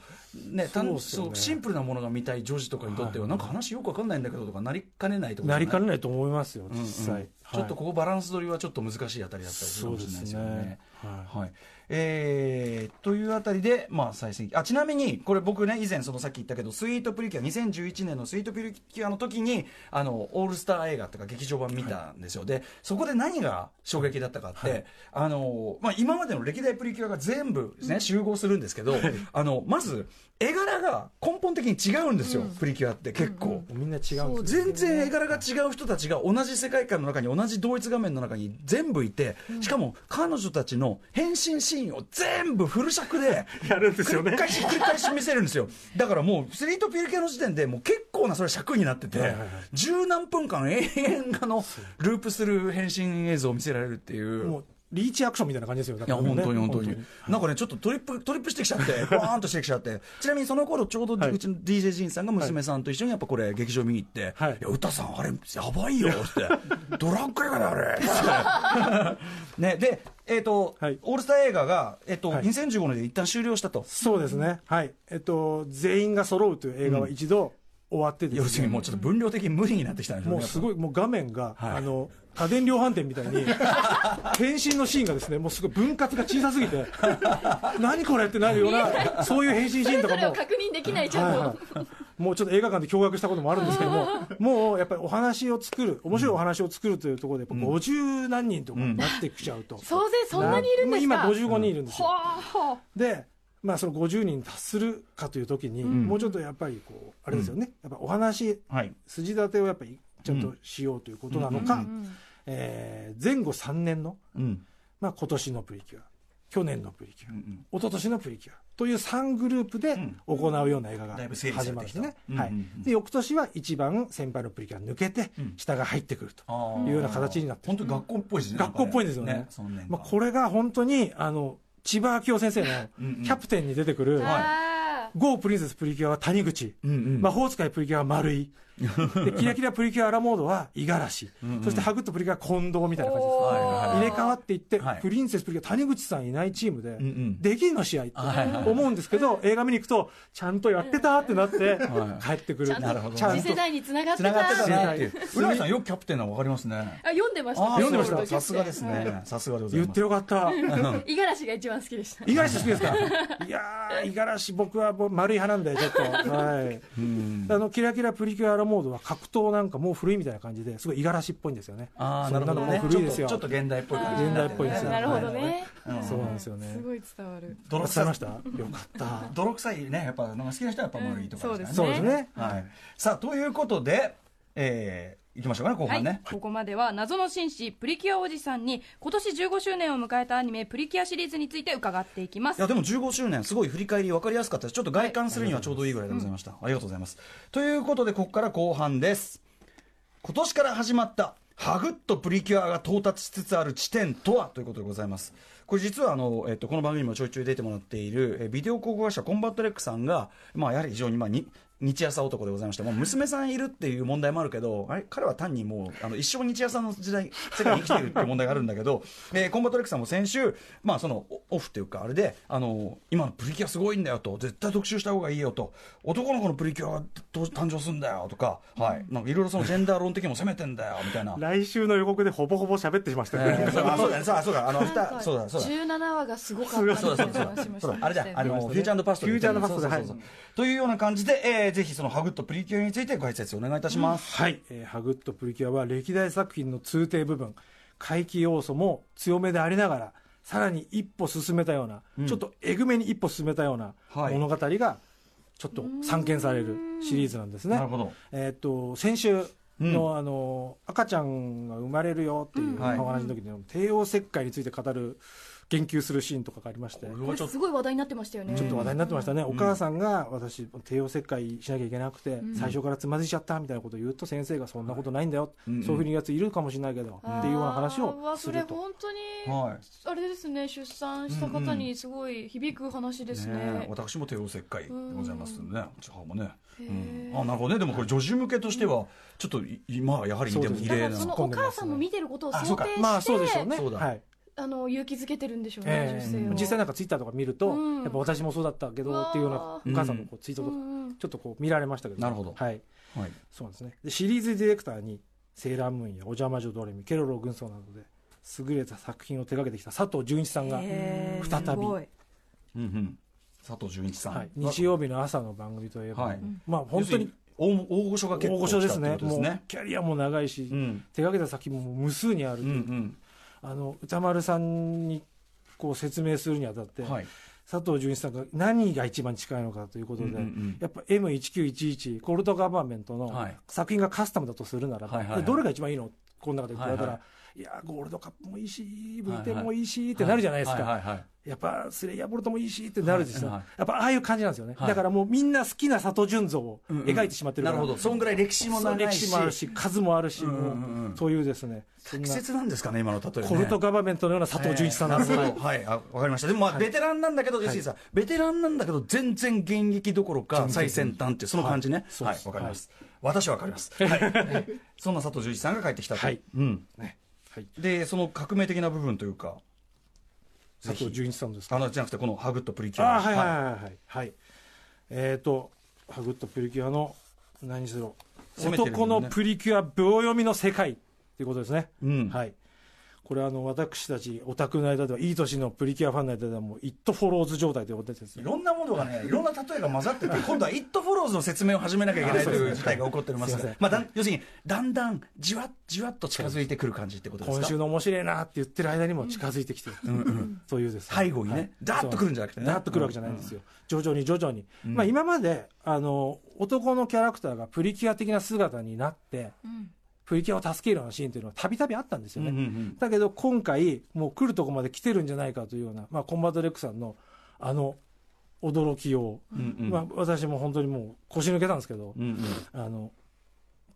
ね単そうね。そうシンプルなものが見たい女児とかにとっては、はい。なんか話よくわかんないんだけどとかなりかねないところなりかねねないと思いますよ、うん。うん。実際。ちょっとここバランス取りはちょっと難しいあたりだったりするかもしれないですよね。ははいえーというあたりで、まあ、最新あちなみにこれ僕ね以前そのさっき言ったけどスイートプリキュア2011年のスイートプリキュアの時にあのオールスター映画とか劇場版見たんですよ、でそこで何が衝撃だったかって、はい。あのまあ、今までの歴代プリキュアが全部、ね集合するんですけど、あのまず絵柄が根本的に違うんですよ、プリキュアって結構。い、みんな違うんですよ全然絵柄が違う人たちが同じ世界観の中に同じ同一画面の中に全部いて、しかも彼女たちの変身シーンを全部フル尺でやるんですよね。繰り返し繰り返し見せるんですよ。だからもうスリートピル系の時点でもう結構なそれ尺になっててはいはいはい。十何分間永遠あのループする変身映像を見せられるっていう。もうリーチアクションみたいな感じですよ。ねいや本当に本当に、なんかねちょっとトリップトリップしてきちゃって バーンとしてきちゃって。ちなみにその頃ちょうどはい。うちの DJ ジンさんが娘さんと一緒にやっぱこれ劇場見に行って「はい。いや歌さんあれやばいよ」って「ドラッグ映画だあれ」ねでえっ、と、はい。オールスター映画が、えっとはい。2015年で一旦終了したと。そうですね。はい。えっと、全員が揃うという映画は一度終わってですね、要するにもうちょっと分量的に無理になってきたんですよねもうすごい、もう画面が、はい。あの、家電量販店みたいに、変身のシーンがですね、もうすごい分割が小さすぎて、何これってなるような、そういう変身シーンとかも、確認できないちゃんと、はいはい、もうちょっと映画館で驚愕したこともあるんですけども、もうやっぱりお話を作る、面白いお話を作るというところで、やっぱ50何人とかになってきちゃうと。総勢そんなにいるんですか。今55人いるんですよ。はで、まあ、その50人に達するかというときに、ん。もうちょっとやっぱりこう、あれですよね、やっぱお話、はい。筋立てをやっぱりちゃんとしようということなのか、えー前後3年の、うん。まあ、今年のプリキュア、去年のプリキュア、うんうん。一昨年のプリキュアという3グループでん。行うような映画が始まるんですね。はいうんうん。うんで翌年は一番先輩のプリキュア抜けてうん。下が入ってくるというような形になってる本当に学校っぽいですね学校っぽいんですよね。なんかその年まあ、これが本当にあの千葉明夫先生のうんうん。キャプテンに出てくるあーゴープリンセスプリキュアは谷口、うんうん。魔法使いプリキュアは丸井でキラキラプリキュアアラモードは五十嵐、そしてハグッとプリキュアは近藤みたいな感じです。入れ替わっていって、はい。プリンセスプリキュア谷口さんいないチームで、んうん。できんの試合って思うんですけど、映画見に行くとちゃんとやってたってなって はい帰ってくる、なるほどとちゃんと。次世代につながってたつながってたなっていう。世代浦井さんよくキャプテンなの分かりますね。あ読んでました。読んでました。さすがですね。さすがでございます。言ってよかった。五十嵐が一番好きでした。五十嵐好きですか？いやー五十嵐僕はもう丸い派なんでちょっと。はい。うん。あのキラキラプリキュアアラモードは格闘なんかもう古いみたいな感じですごい五十嵐っぽいんですよね。ああそなるほどね。う古いですよ。ちょっとちょっと現代っぽい感じ現代っぽいですよなるほどね。うん。そうなんですよね。すごい伝わる。泥臭伝えました？よかった。泥臭いね。やっぱなんか好きな人はやっぱ丸いとかうんそうですね。はい。さあということでえー、いきましょうかね後半ね、はい、ここまでは謎の紳士プリキュアおじさんに今年15周年を迎えたアニメプリキュアシリーズについて伺っていきます。いやでも15周年すごい振り返り分かりやすかったです。ちょっと概観するにはちょうどいいぐらいでございました、ありがとうございます。ということでここから後半です。今年から始まったハグッとプリキュアが到達しつつある地点とはということでございます。これ実はあの、えっと、この番組にもちょいちょい出てもらっているえビデオ考古学者コンバットレックさんが、まあ、やはり非常に、まあ、に日朝男でございましてもう娘さんいるっていう問題もあるけどあれ彼は単にもうあの一生日朝の時代世界に生きてるっていう問題があるんだけど、えーコンバットレックさんも先週、まあ、そのオオフっていうかあれであの今のプリキュアすごいんだよと絶対特集した方がいいよと男の子のプリキュアがと誕生するんだよとか、はい、なんかいろいろそのジェンダー論的にも攻めてんだよみたいな。来週の予告でほぼほぼ喋ってしました。よね、えーそうあそうだねそうだそうだそうだそうだ17話がすごかったそうだそうだそうだ。あれだあのフューチャーパストフューチャーパストというような感じで、えーぜひそのハグッとプリキュアについてご解説お願いいたします、はい、えーハグッとプリキュアは歴代作品の通底部分。怪奇要素も強めでありながらさらに一歩進めたような、うん。ちょっとえぐめに一歩進めたようなはい。物語がちょっと散見されるシリーズなんですね。なる。ほど。えーっと先週の,、うん。あの赤ちゃんが生まれるよっていうおはい。話の時に、帝王切開について語る言及するシーンとかがありまして。これすごい話題になってましたよね。ちょっと話題になってましたね、ん。お母さんが私、帝王切開しなきゃいけなくて、ん。最初からつまずいちゃったみたいなことを言うと、先生がそんなことないんだよ、うん。そういうふうに言うやついるかもしれないけど、っていうような話をすると。本当にはい。あれですね出産した方にすごい響く話ですね,、ねえ私も帝王切開でございますね。母もね、あなるほどね。でもこれ女児向けとしてはちょっとい今はやはり異例なだからそのお母さんも見てることを想定してまあそうでしょうね、そうだ。はいあの勇気づけてるんでしょうね、ええ。女性を実際なんかツイッターとか見ると、うん。やっぱ私もそうだったけどっていうようなお母さんのこうツイートとか、ちょっとこう見られましたけど、なるほど。はい、はい。そうなんですね。でシリーズディレクターに「セーラームーン」や「お邪魔女ドレミ」「ケロロ軍曹」などで優れた作品を手掛けてきた佐藤純一さんが、再び。うんうん。佐藤純一さん、はい、日曜日の朝の番組といえば、はい。まあ本当に大大御所が結構大御所ですね。もうキャリアも長いし、うん。手掛けた作品も無数にあるとうんう、んあの歌丸さんにこう説明するにあたって、はい。佐藤純一さんが何が一番近いのかということで、うんうんうん。やっぱ M1911 コルトガバメントのはい。作品がカスタムだとするならば、はいはいはい。でどれが一番いいの？この中でって言われたら、はいいやゴールドカップもいいし VT もいいしってなるじゃないですか、やっぱスレイヤーボルトもいいしってなるですよ、はいはい。やっぱああいう感じなんですよね、はい。だからもうみんな好きな佐藤純像を描いてしまってるから、なるほど。そんぐらい歴史も長いし。歴史もあるし数もあるし、うんうんうん。もうそういうですね。適切なんですかね今の例えね。コルトガバメントのような佐藤純一さんなんですよ、なるほど。はい。あわかりました。でもまあベテランなんだけどジェシーさん。ベテランなんだけど全然現役どころか最先端っていうその感じね。はい。わかります。私はわかります。はい。そんな佐藤純一さんが帰ってきたと。はい。うん。ねはい、でその革命的な部分というか佐藤純一さんですか？あのじゃなくてこのハグッとプリキュアあはいはい。はいはいはい。えっ、ー、とハグッとプリキュアの何しろね。男のプリキュア秒読みの世界っていうことですね、うん。はいこれあの私たちオタクの間ではいい年のプリキュアファンの間ではもう「イット・フォローズ」状態ということです。ねいろんなものがね、いろんな例えが混ざってて、今度は「イット・フォローズ」の説明を始めなきゃいけないという 事態が起こっておりますすい。ませんまあ、だん要するに、だんだんじわっじわっと近づいてくる感じってことですか？今週の面白いなって言ってる間にも近づいてきてる、そういうですね。背後にねダーッと来るんじゃなくてね。ダーッと来るわけじゃないんですよ、徐々に徐々に、まあ、今まであの男のキャラクターがプリキュア的な姿になってうんプリキュアを助けるようなシーンというのはたびたびあったんですよね、うんうんうん。だけど今回もう来るとこまで来てるんじゃないかというような、まあ、コンバットレックさんのあの驚きを、うんうん。まあ、私も本当にもう腰抜けたんですけど、うんあの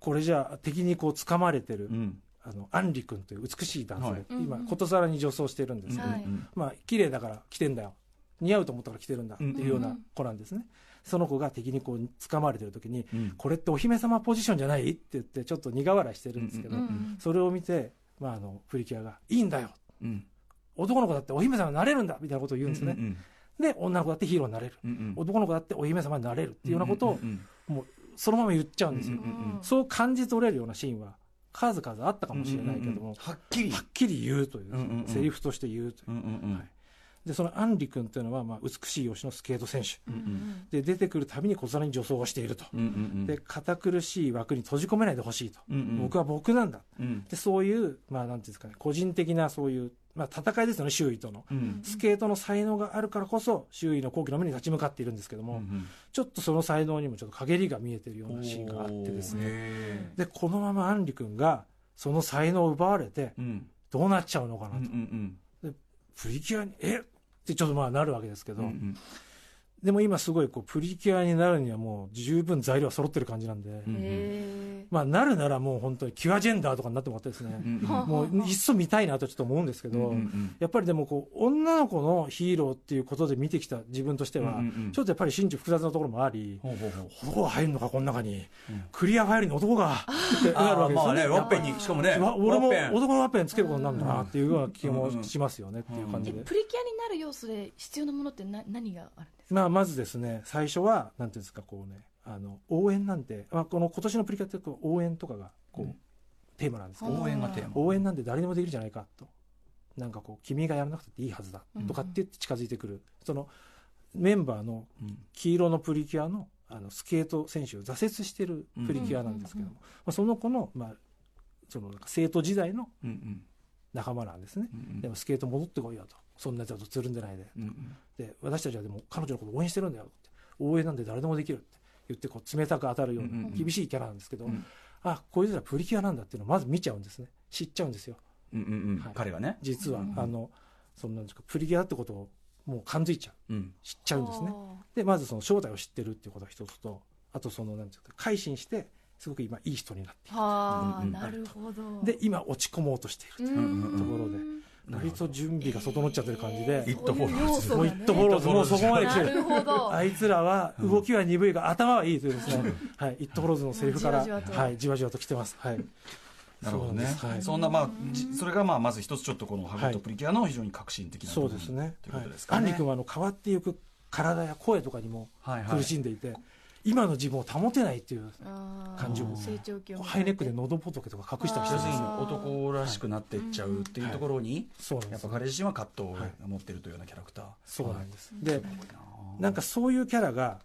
これじゃあ敵にこう掴まれてる、うん。うんあのアンリ君という美しい男性、はい。今うんうん。ことさらに女装してるんですけど、はい。まあ綺麗だから来てんだよ。似合うと思ったから来てるんだっていうような子なんですね、その子が敵にこう掴まれてる時に、うん。これってお姫様ポジションじゃないって言ってちょっと苦笑いしてるんですけど、うんうんそれを見て、まあ、あのプリキュアが「いいんだよ。うん。男の子だってお姫様になれるんだ」みたいなことを言うんですね、うんで女の子だってヒーローになれる、うんうん。男の子だってお姫様になれるっていうようなことをんんもうそのまま言っちゃうんですよ、うんうんうん。そう感じ取れるようなシーンは数々あったかもしれないけども、うんうんうん。はっきり。はっきり言うという、うんうんうん。セリフとして言うという、うんうんうん。はいでそのアンリ君というのは、まあ、美しい容姿のスケート選手。うんうんで出てくるたびに小皿に女装をしていると、うんうんうん。で堅苦しい枠に閉じ込めないでほしいと、うんうん。僕は僕なんだ。うん。でそういう、まあ、なんていうんですかね個人的なそういう、まあ、戦いですよね周囲との、うん。スケートの才能があるからこそ周囲の好奇の目に立ち向かっているんですけども、うんちょっとその才能にもちょっと陰りが見えてるようなシーンがあってですね。ねでこのままアンリ君がその才能を奪われてうん。どうなっちゃうのかなうんと、うんプリキュアにえ？ってちょっとまあなるわけですけど、うんうん。でも今すごいこうプリキュアになるにはもう十分材料は揃ってる感じなんで、まあなるならもう本当にキュアジェンダーとかになってもらってですね、もういっそ見たいなとちょっと思うんですけど、やっぱりでもこう女の子のヒーローっていうことで見てきた自分としては、ちょっとやっぱり心中複雑なところもあり、男が入るのかこの中に、うん。クリアファイルに男がってなるわけですよね。あーまあねワッペンにしかもねわ俺も男のワッペンつけることになるんだなっていうような気もしますよねっていう感じで。プリキュアになる要素で必要なものってな何があるんですかまあ、まずですね、最初は、なんていうんですか、こうね、あの、応援なんて、まあ、この今年のプリキュアってこう応援とかが、こう、うん。テーマなんですけど、応援がテーマ。応援なんて誰でもできるじゃないかと。なんかこう、君がやらなくていいはずだうん。とかって言って近づいてくる。その、メンバーのうん。黄色のプリキュアの、あの、スケート選手を挫折してるプリキュアなんですけども、うん。まあ、その子の、まあ、その、なんか生徒時代のうんうん仲間なんですね。うんでもスケート戻ってこいよと。そんなやつだとつるんでないで。うんうん。で私たちはでも彼女のことを応援してるんだよって。応援なんて誰でもできるって言ってこう冷たく当たるよううんうんうなん。厳しいキャラなんですけど、うん。あこいつらプリキュアなんだっていうのをまず見ちゃうんですね。知っちゃうんですよ。うんうんうん。はい。彼がね。実は、うんあのそんなんですかプリキュアってことをもう感づいちゃう。うん。知っちゃうんですね。でまずその正体を知ってるっていうことが一つとあとそのなんていうか改心してすごく今いい人になっている。ほど。るで今落ち込もうとしているうーんところで割と準備が整っちゃってる感じで、イットフォローズもうイットフォローズもうそこまで来てる。なるほど。あいつらは動きは鈍いが頭はいいというですね、はい、イットフォローズのセリフから、じわじわと。はい、じわじわと来てます。はい。なるほどね。そんなまあじそれがまあまず一つちょっとこのハグとプリキュアの非常に革新的なそうですね。ということですはい。アンかねリ君はあの変わっていく体や声とかにもはいはい。苦しんでいて、今の自分を保てないっていう感ハイネックで喉仏とか隠したりして。男らしくなっていっちゃうっていうところにやっぱ。彼自身は葛藤を持ってるというようなキャラクター。そうなんです。で、はいな。んかそういうキャラが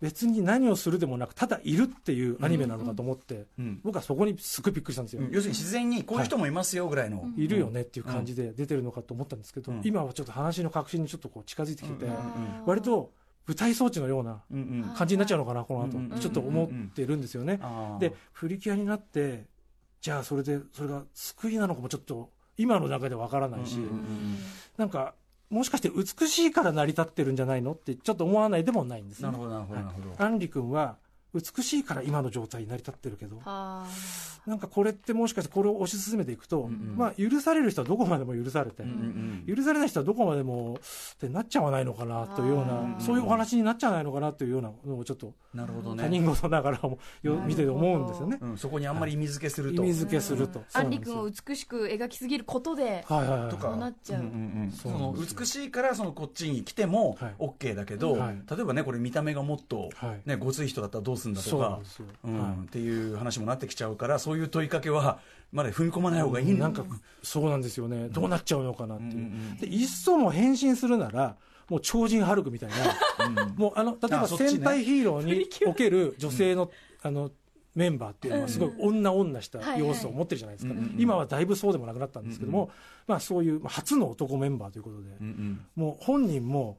別に何をするでもなくただいるっていうアニメなのかと思って、うん。僕はそこにすごいびっくりしたんですよ。要するに自然にこういう人もいますよぐらいの。いるよねっていう感じで出てるのかと思ったんですけど、うん。今はちょっと話の核心にちょっとこう近づいてきてて、うん。割と舞台装置のような感じになっちゃうのかな、この後、うんちょっと思ってるんですよね。で、プリキュアになって、じゃあそれで、それが救いなのかもちょっと、今の段階でわからないし、うんうんうんなんか、もしかして美しいから成り立ってるんじゃないの？って、ちょっと思わないでもないんですね。なる。ほどなるほどなるほど。アンリ君は、美しいから今の状態に成り立ってるけど、はなんかこれってもしかしてこれを推し進めていくと、うんうん。まあ許される人はどこまでも許されて、うんうんうん。許されない人はどこまでもってなっちゃわないのかなというようあなー。そういうお話になっちゃわないのかなというようなのをちょっとなるほどね。他人事ながらもよ見てて思うんですよね。うんそこにあんまり意味付けすると。意味付けすると。アンリ君を美しく描きすぎることで、はいはいはい。とか。そうなっちゃう。うんうんうん。その美しいからそのこっちに来てもはい。OK だけど、はい。例えばねこれ見た目がもっと、はい。ね、ごつい人だったらどうするんだとかそう。なんっていう話もなってきちゃうからそういう問いかけはまだ踏み込まない方がいい。いなんかそうなんですよね。どうなっちゃうのかなっていう。うんうんで、いっそも変身するなら、もう超人ハルクみたいな、うん。もうあの、例えば戦隊ヒーローにおける女性の、あの、メンバーっていうのはすごい女女した要素を持ってるじゃないですか。今はだいぶそうでもなくなったんですけども、まあそういうまあ初の男メンバーということで、うんうん。もう本人も、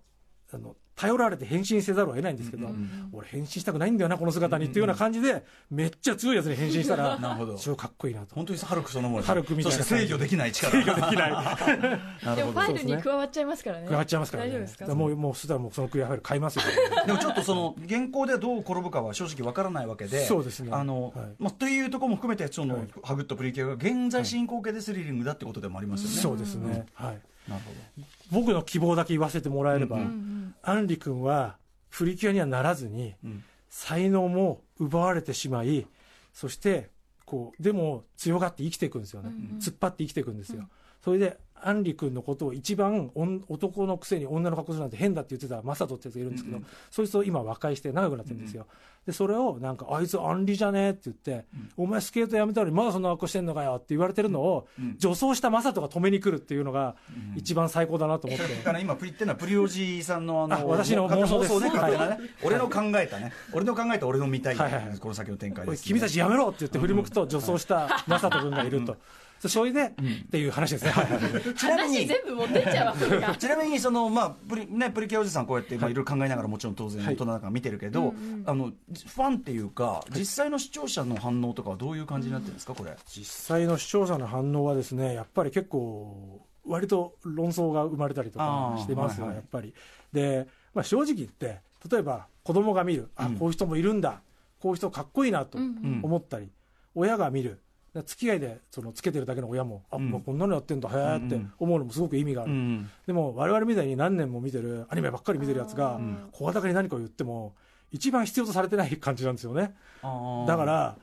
あの、頼られて変身せざるを得ないんですけど、うんうん俺変身したくないんだよな、この姿にっていうような感じで、めっちゃ強いやつに変身したら、なるほど。超かっこいいなと。本当にハルクそのものハルクみたいな。そして制御できない力。制御できない。な でもファイルに加わっちゃいますからね。加わっちゃいますからね。大丈夫ですか？もう、もう、そしたらもうそのクリアファイル買いますよ、でもちょっとその現行でどう転ぶかは正直わからないわけでそうですね。あの、はい。まあ、というところも含めてその、はい。ハグッとプリキュアが現在進行形でスリリングだってことでもありますよね、そうですね。はい。なるほ僕の希望だけ言わせてもらえれば、うんうんうん。アンリ君はプリキュアにはならずに、ど、うん。才能も奪われてしまい、そして、こう、でも強がって生きていくんですよね。うんうん。突っ張って生きていくんですよ。それで、アンリ君のことを一番男のくせに女の格好するなんて変だって言ってたマサトってやつがいるんですけど、うんうん。そいつを今和解して長くなってるんですよ。で、それをなんか、あいつアンリじゃねえって言って、お前スケートやめたのにまだそんな格好してんのかよって言われてるのを、うん。女装したマサトが止めに来るっていうのが、一番最高だなと思って。だから今プリってのはプリオジさんのあのあ私の妄想です。ね。はい。俺の考えたね。俺の考えた俺の見たい、はいはいはい。この先の展開です、君たちやめろって言って振り向くと女装したマサト君がいると。それで、っていう話ですね。はいはいちなみに話全部持ってっちゃうわけが。ちなみにその、まあプリね、プリキュアおじさんこうやってまあい。ろいろ考えながらもちろん当然はい。大人だから見てるけど、あのファンっていうか実際の視聴者の反応とかはどういう感じになってるんですか？これ、実際の視聴者の反応はですね、やっぱり結構、割と論争が生まれたりとかしてますよ、はいはい。やっぱり。で、まあ、正直言って、例えば子供が見るあ、うん。こういう人もいるんだこういう人かっこいいなとうん。思ったり、親が見る付き合いでそのつけてるだけの親もあ、うん。もうこんなのやってんだへえって思うのもすごく意味がある、うんでも我々みたいに何年も見てるアニメばっかり見てるやつがん声高に何かを言っても一番必要とされてない感じなんですよね。だから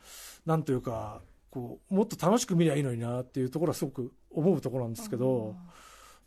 なんというかこうもっと楽しく見りゃいいのになっていうところはすごく思うところなんですけど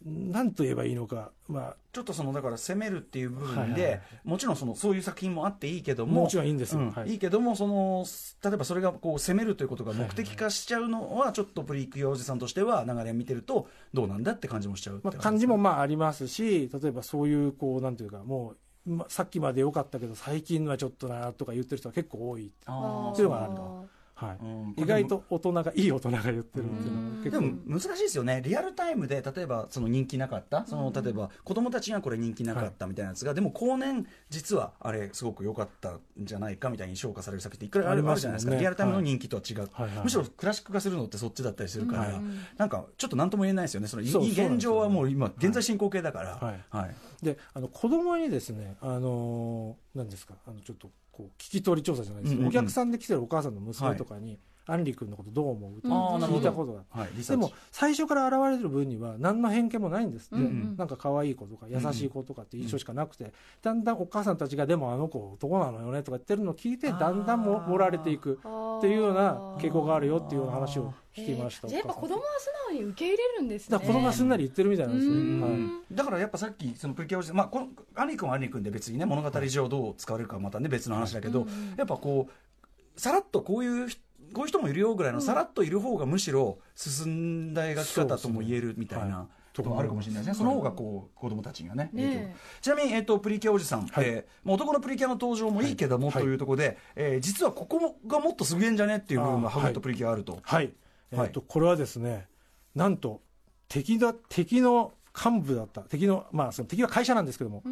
なんと言えばいいのか。まあちょっとそのだから攻めるっていう部分で、はいはいはい。もちろんそのそういう作品もあっていいけどももちろんいいんですよ。うんはい。いいけどもその例えばそれがこう攻めるということが目的化しちゃうのはちょっとプリキュアおじさんとしては流れ見てるとどうなんだって感じもしちゃうってまあ、感感じもまあありますし例えばそういうこうなんていうかもう、まさっきまで良かったけど最近のはちょっとなとか言ってる人は結構多い、っていうのがあるはい。うん。意外と大人がいい大人が言ってるっていうのが結構。でも難しいですよね、リアルタイムで例えばその人気なかった、その例えば子供たちにはこれ人気なかったみたいなやつが、でも後年、実はあれ、すごく良かったんじゃないかみたいに評価される作品っていくらいあるあるじゃないですか、リアルタイムの人気とは違う、はいはいむしろクラシック化するのってそっちだったりするから、はい。なんかちょっとなんとも言えないですよね、その現状はもう今、現在進行形だから。はい。はい。であの子供にですねあのーなんですか？あのちょっとこう聞き取り調査じゃないですけど、うんうんうん。お客さんで来てるお母さんの娘とかに、アンリ君のことどう思う？ってあーなるほど。聞いたことがあってはい、リサーチ。でも最初から現れてる分には何の偏見もないんですって、うんうん。なんか可愛い子とか優しい子とかって印象しかなくて、だんだんお母さんたちがでもあの子男なのよねとか言ってるのを聞いてだんだんも盛られていくっていうような傾向があるよっていうような話を聞きました、じゃあやっぱ子供は素直に受け入れるんですね。だから子供がすんなり言ってるみたいなんですよ、うん。はいだからやっぱさっきそのプリキュアおじさん、まあ、このアニ君はアニ君で別にね物語上どう使われるかはまたね別の話だけど、やっぱこうさらっとこういう人こういう人もいるよぐらいのさらっといる方がむしろ進んだ描き方とも言えるみたいなところもあるかもしれないですね、その方がこう子供たちがね。影響ねちなみに、えっとプリキュアおじさん、はい。男のプリキュアの登場もいいけども、はい。というところで、えー実はここがもっとすげえんじゃねっていう部分がハグとプリキュアあると。はい、えはい。ーとこれはですねなんと敵だ敵の幹部だった。敵のまあその敵は会社なんですけども、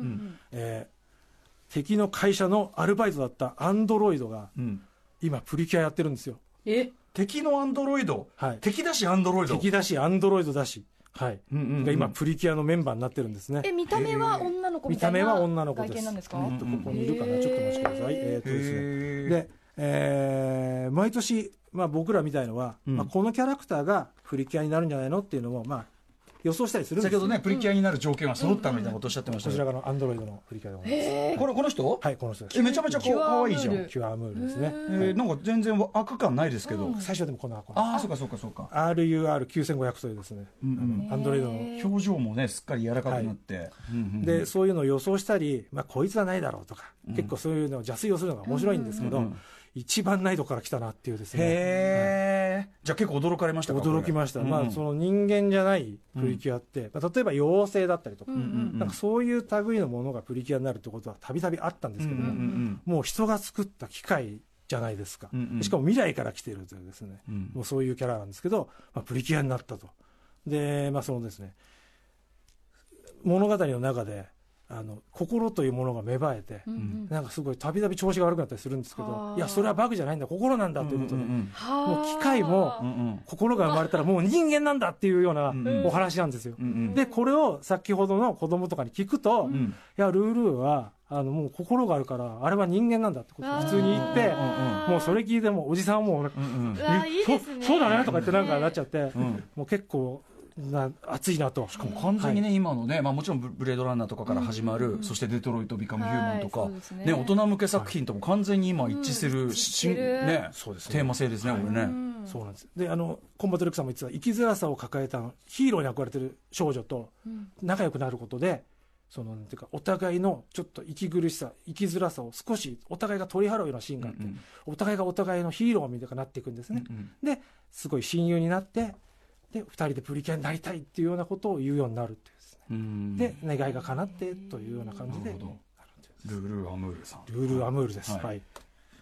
えー敵の会社のアルバイトだったアンドロイドがうん今プリキュアやってるんですよ。え？敵のアンドロイド、はい。敵だしアンドロイド。敵だしアンドロイドだし。はい、うんうんうん。が今プリキュアのメンバーになってるんですね。え見た目は女の子みたいな見た目は女の子外です。見なんですか、えっとここにいるかな？ちょっとお待ちください。えーっとですね。で、えー毎年、まあ、僕らみたいのは、うん。まあ、このキャラクターがプリキュアになるんじゃないのっていうのも、まあ、予想したりするんですよ。先ほどね、プリキュアになる条件は揃ったみたいなことをおっしゃってましたこちらがのアンドロイドのプリキュアでございます。これこの人、はいこの人です。えめちゃめちゃこう可愛いじゃん、えキュアムールですね、ーなんか全然悪感ないですけど、最初はでもこんな箱ああそうかそうかそうか、RUR9500 というですね、うんアンドロイドの。うん、表情もねすっかり柔らかくなって、うんうんうん。でそういうのを予想したり、まあ、こいつはないだろうとか、結構そういうのを邪推をするのが面白いんですけど、うんうん一番難易度から来たなっていうですね。へえ、じゃあ結構驚かれましたか？驚きました、まあ、その人間じゃないプリキュアって、まあ、例えば妖精だったりとか、うんうんなんかそういう類のものがプリキュアになるってことはたびたびあったんですけども、うんうんもう人が作った機械じゃないですか、うんうん。しかも未来から来てるというですね、うん。もうそういうキャラなんですけど、まあ、プリキュアになったと。でまあそのですね。物語の中であの心というものが芽生えて、うんうん。なんかすごいたびたび調子が悪くなったりするんですけはあ。どいやそれはバグじゃないんだ心なんだということで、うんうんはあもう機械もうんうん。心が生まれたらもう人間なんだっていうようなうんうん。お話なんですよ。うんうん。でこれを先ほどの子供とかに聞くと、いうん。やルールーはあのもう心があるからあれは人間なんだってことを普通に言ってもうそれ聞いてもおじさんはもうそそうだねとか言ってなんかなっちゃって、うん。もう結構な熱いなと。しかもう完全にね、今のね、まあ、もちろんブブレードランナーとかから始まる、そしてデトロイト・ビカム・ヒューマンとか、はいねね。大人向け作品とも完全に今一致する、んし知ってる。ねそうですね。テーマ性ですね、これね。うん。そうなんです。であのコンバトレックさんも言ってた生きづらさを抱えたヒーローに憧れてる少女とうん。仲良くなることでそのなんていうかお互いのちょっと息苦しさ生きづらさを少しお互いが取り払うようなシーンがあって、うんお互いがお互いのヒーローみたいになっていくんですね、うん。ですごい親友になってで2人でプリキュアになりたいっていうようなことを言うようになるっていうですね、うん。で願いが叶ってというような感じで。ルール・アムールさん。ルール・アムールです、はい。はい。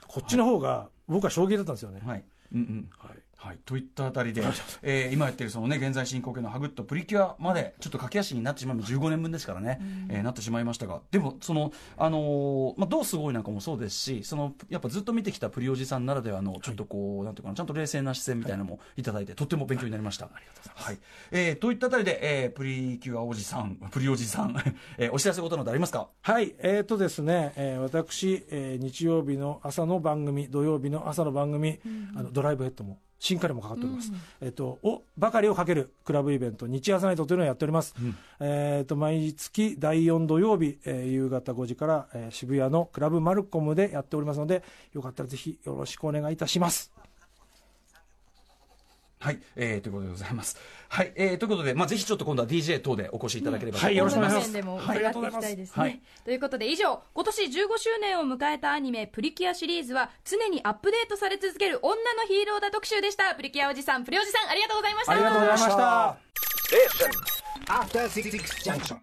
こっちの方が僕は衝撃だったんですよね、はい。うんうん。はいはい、といったあたりで、えー今やってるそのね現在進行形のハグッとプリキュアまでちょっと駆け足になってしまう15年分ですからね、えーなってしまいましたが。でもそのあのーまあどうすごいなんかもそうですしそのやっぱずっと見てきたプリおじさんならではのちょっとこう、なんていうかなちゃんと冷静な視線みたいなのもい。ただいて、とっても勉強になりました。ありがとうございます。はい、えーといったあたりで、えープリキュアおじさん プリおじさん、えーお知らせことなどありますか？はい、えーとですね、えー私、えー日曜日の朝の番組、土曜日の朝の番組、あのドライブヘッドも、新カレもかかっております。えっ、と、お、ばかりをかけるクラブイベント、日朝ナイトというのをやっております。えっ、と、毎月第4土曜日、えー夕方5時から、えー渋谷のクラブマルコムでやっておりますので、よかったらぜひよろしくお願いいたします。はい、えーということでございます。はい、えーということで、まあぜひちょっと今度は DJ 等でお越しいただければとはいよろしくお願いします。でもはい伺っていきたいですね、はい。ということで以上今年15周年を迎えたアニメ「プリキュア」シリーズは常にアップデートされ続ける女のヒーローだ特集でした。プリキュアおじさんプリおじさんありがとうございました。ありがとうございました。After Six Junction.